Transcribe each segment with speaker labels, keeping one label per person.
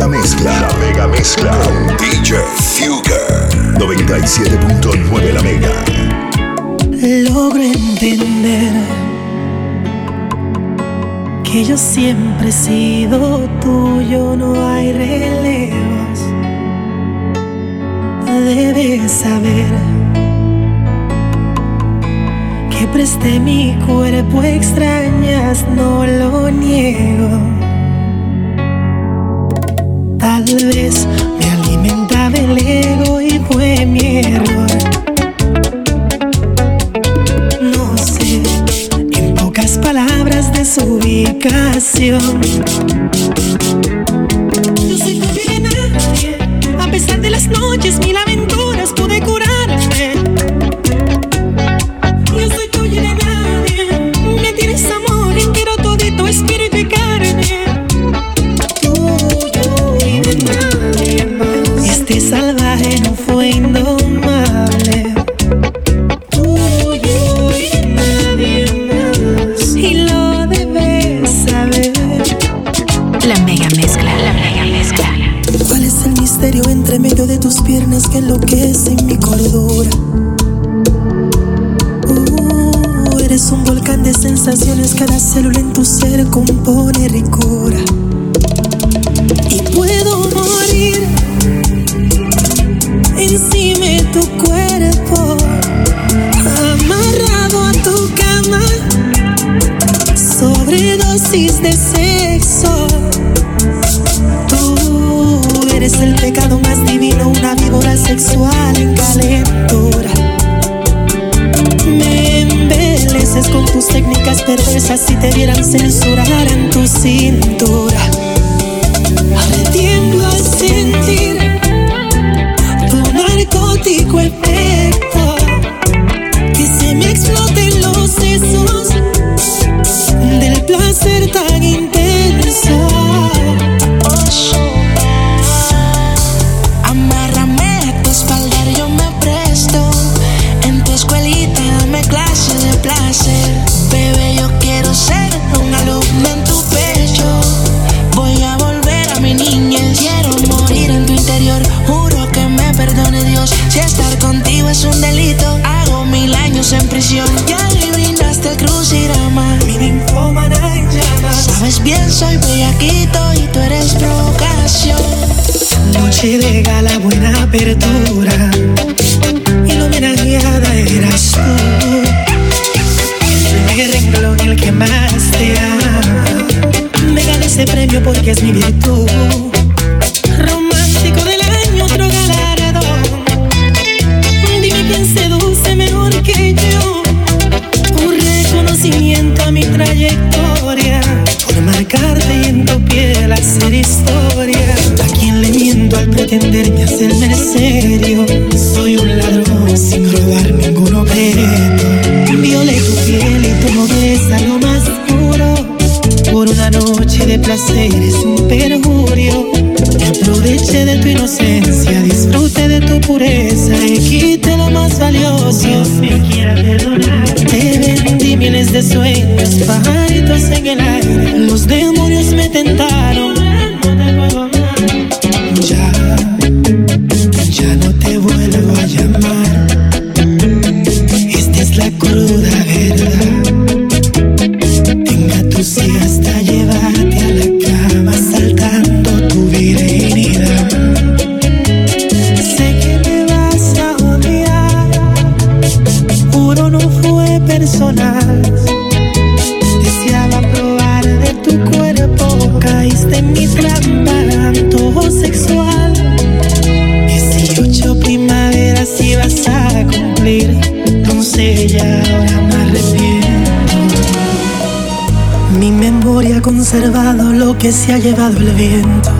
Speaker 1: mega mezcla. La mega mezcla con DJ Fugger. 97.9 la mega.
Speaker 2: Logro entender que yo siempre he sido tuyo, no hay relevos. Debes saber que presté mi cuerpo extrañas, no lo niego. Tal vez me alimentaba el ego y fue mi error. No sé, en pocas palabras de su ubicación. Yo soy tu a pesar de las noches, mil aventuras pude curarme. En tu ser compone ricura. Y puedo morir encima de tu cuerpo, amarrado a tu cama, sobredosis de sexo. Tú eres el pecado más divino, una víbora sexual con tus técnicas perversas si te vieran censurar en tu cintura. Noche de gala, buena apertura. Y la homenajeada eras tú. El renglón, el que más te ama. Me gané ese premio porque es mi virtud. Aproveché de tu inocencia, disfrute de tu pureza y quite lo más valioso. Me quiera perdonar. Te vendí miles de sueños, pajaritos en el aire. Los demonios Deseaba probar de tu cuerpo, caíste en mi trampa, antojo sexual. 18 primaveras y vas a cumplir, no sé ya ahora me arrepiento. Mi memoria ha conservado lo que se ha llevado el viento.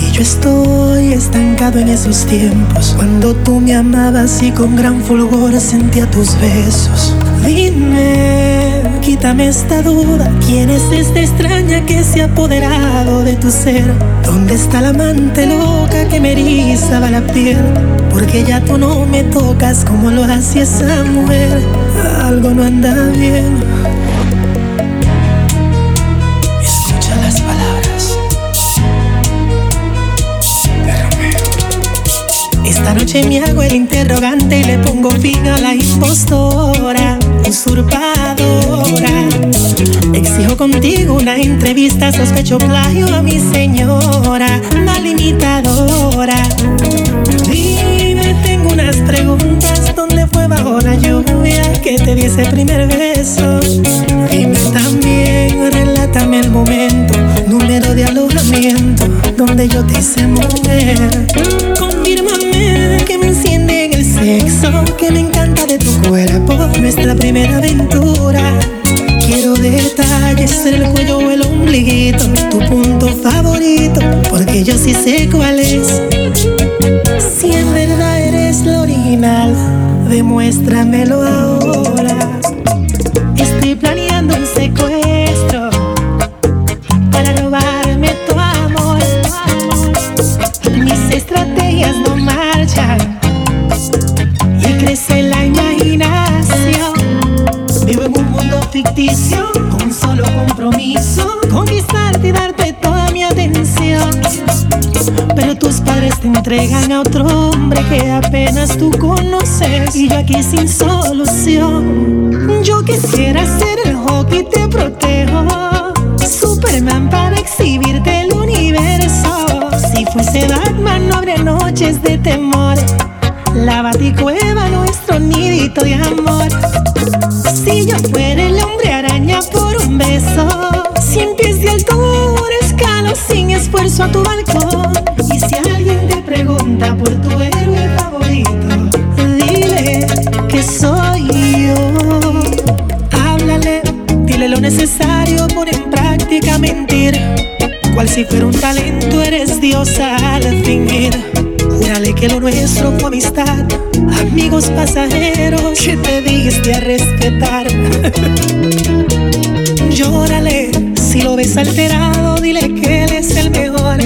Speaker 2: Y yo estoy estancado en esos tiempos Cuando tú me amabas y con gran fulgor sentía tus besos Quítame, esta duda. ¿Quién es esta extraña que se ha apoderado de tu ser? ¿Dónde está la amante loca que me erizaba la piel? Porque ya tú no me tocas como lo hacía esa mujer. Algo no anda bien. Escucha las palabras. Esta noche me hago el interrogante y le pongo fin a la impostora usurpadora. Exijo contigo una entrevista, sospecho plagio a mi señora, malimitadora. Dime, tengo unas preguntas, ¿dónde fue bajo la lluvia que te di ese primer beso? Dime también, relátame el momento, número de alojamiento, donde yo te hice mujer. Confírmame que me enciende en el sexo, que me encanta de tu cuerpo, nuestra primera aventura. Quiero detalles, el cuello o el ombliguito, tu punto favorito, porque yo sí sé cuál es. Si en verdad eres lo original, demuéstramelo ahora. Estoy planeando un secuestro tú conoces y yo aquí sin solución. Yo quisiera ser el hockey te protejo, Superman para exhibirte el universo. Si fuese Batman no habría noches de temor. La baticueva nuestro nidito de amor. Si yo fuera el hombre araña por un beso, cien pies de altura escalo sin esfuerzo a tu balcón. Amistad, amigos pasajeros que te diste a respetar. Llórale, si lo ves alterado, dile que él es el mejor.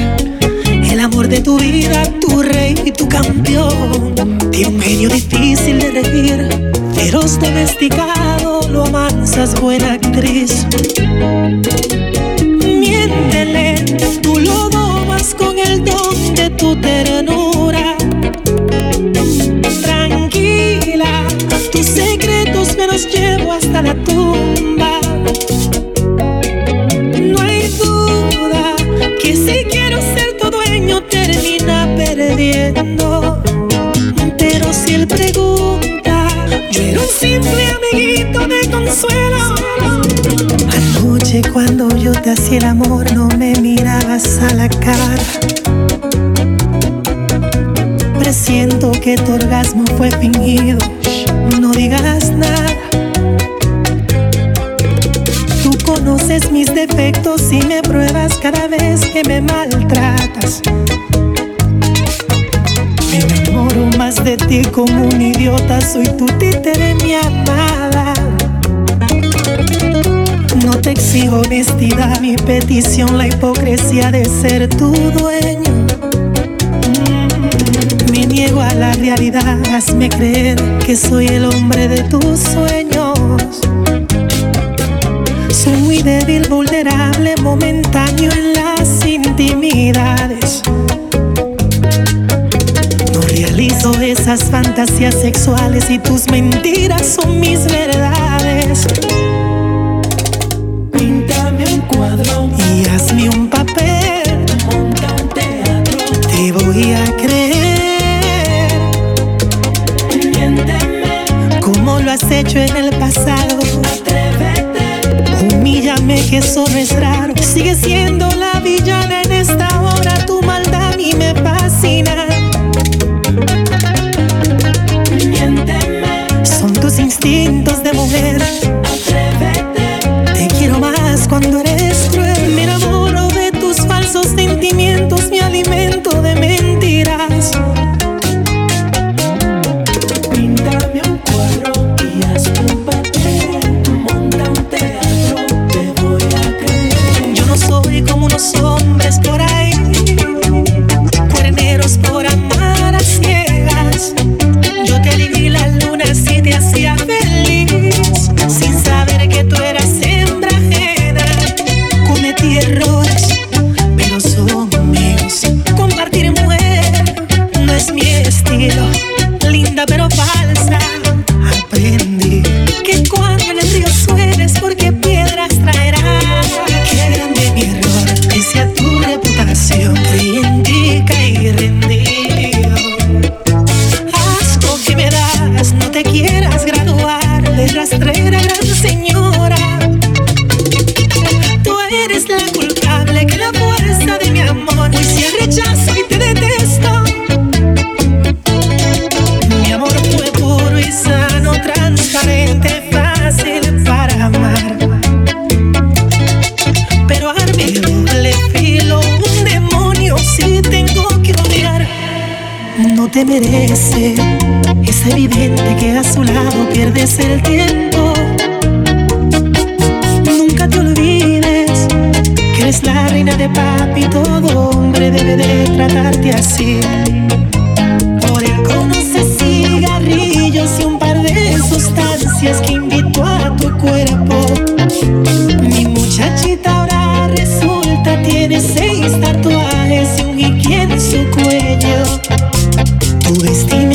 Speaker 2: El amor de tu vida, tu rey y tu campeón. Tiene un genio difícil de regir, feroz domesticado, lo amansas, buena actriz. Miéntele, tú lo domas con el don de tu ternura. Tranquila, tus secretos me los llevo hasta la tumba. No hay duda que si quiero ser tu dueño termina perdiendo. Pero si él pregunta, yo era un simple amiguito de consuelo. Anoche cuando yo te hacía el amor no me mirabas a la cara. Presiento que tu orgasmo fue fingido. No digas nada. Tú conoces mis defectos y me pruebas cada vez que me maltratas. Me enamoro más de ti como un idiota, soy tu títere, mi amada. No te exijo honestidad, mi petición, la hipocresía de ser tu dueño. Niego a la realidad, hazme creer que soy el hombre de tus sueños. Soy muy débil, vulnerable, momentáneo en las intimidades. No realizo esas fantasías sexuales y tus mentiras son mis verdades. Hecho en el pasado. Atrévete. Humíllame que eso no es raro. Sigue siendo Es evidente que a su lado pierdes el tiempo. Nunca te olvides que eres la reina de papi, todo hombre debe de tratarte así. Por él conoces cigarrillos y un par de sustancias que invitó a tu cuerpo. Mi muchachita ahora resulta tiene seis tatuajes y un Iki en su cuello. Tu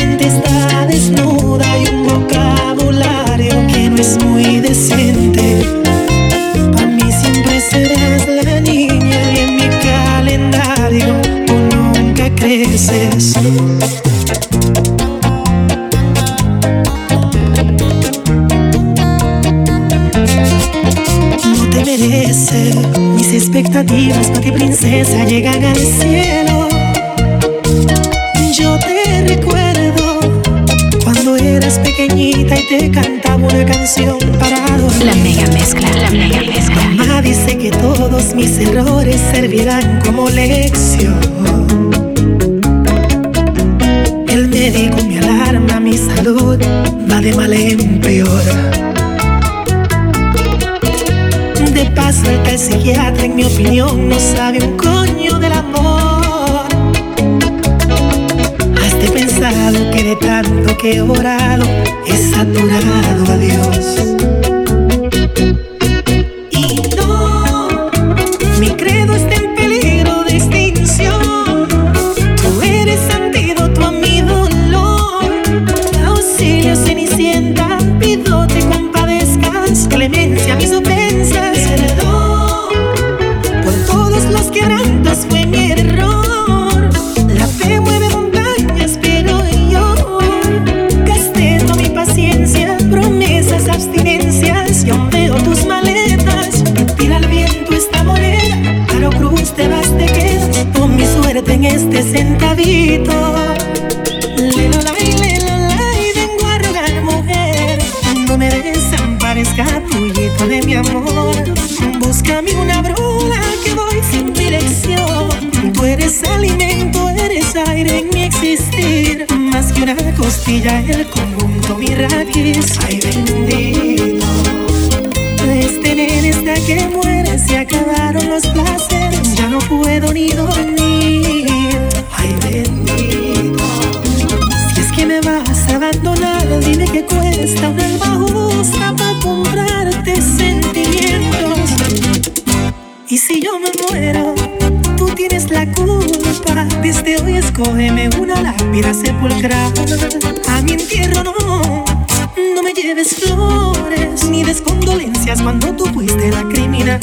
Speaker 2: pequeñita y te cantaba una canción para dormir.
Speaker 3: La mega mezcla, la mega mezcla.
Speaker 2: Mamá dice que todos mis errores servirán como lección. El médico me alarma, mi salud va de mal en peor. De paso, el psiquiatra, en mi opinión, no sabe un coño tanto que he orado, he saturado a Dios. Centavito. Lelolai, lelolai, vengo a rogar, mujer. No me desampares, capullito de mi amor. Búscame una brula que voy sin dirección. Tú eres alimento, eres aire en mi existir. Más que una costilla, el conjunto, mi raíz. Ay, bendito. Este nene está que muere, se acabaron los placeres. Ya no puedo ni dormir. Que cuesta una alma justa para comprarte sentimientos. Y si yo me muero, tú tienes la culpa. Desde hoy escógeme una lápida sepulcral. A mi entierro no, no me lleves flores ni descondolencias cuando tú fuiste la criminal.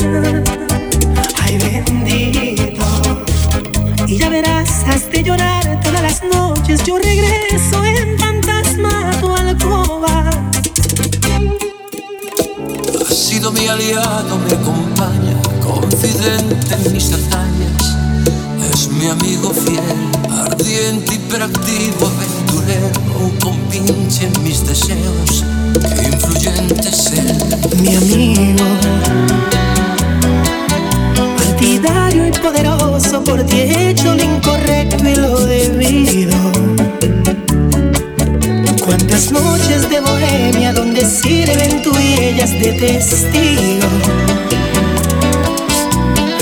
Speaker 4: Aliado, me acompaña, confidente en mis hazañas. Es mi amigo fiel, ardiente, hiperactivo, aventurero, un compinche en mis deseos. Qué influyente es él.
Speaker 2: mi amigo. Partidario y poderoso, por ti he hecho lo de testigo.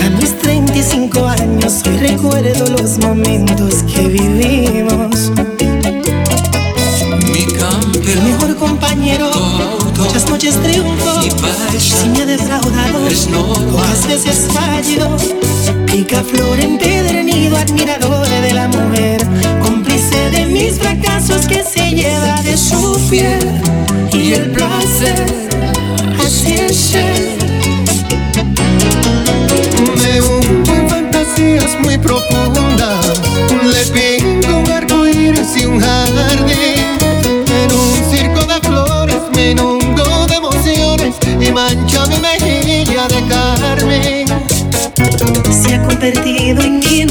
Speaker 2: A mis 35 años hoy recuerdo los momentos que vivimos.
Speaker 4: Mi
Speaker 2: El
Speaker 4: campeón,
Speaker 2: mejor compañero, muchas noches triunfo. Si me ha defraudado, pocas veces fallo. Picaflor empedernido, admirador de la mujer, cómplice de mis fracasos que se lleva de su piel. Y el placer,
Speaker 5: perdido y
Speaker 2: que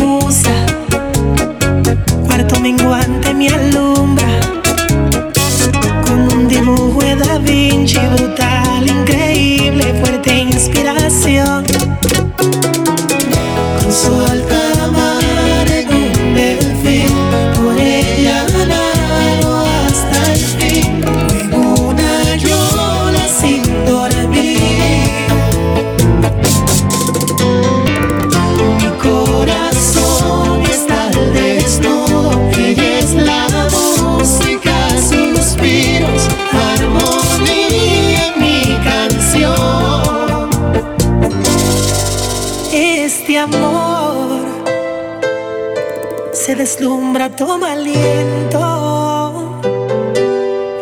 Speaker 2: deslumbra, toma aliento.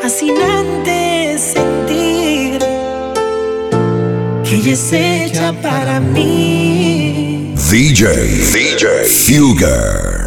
Speaker 2: Fascinante sentir que ella es hecha para mí.
Speaker 1: DJ, DJ, Fuger.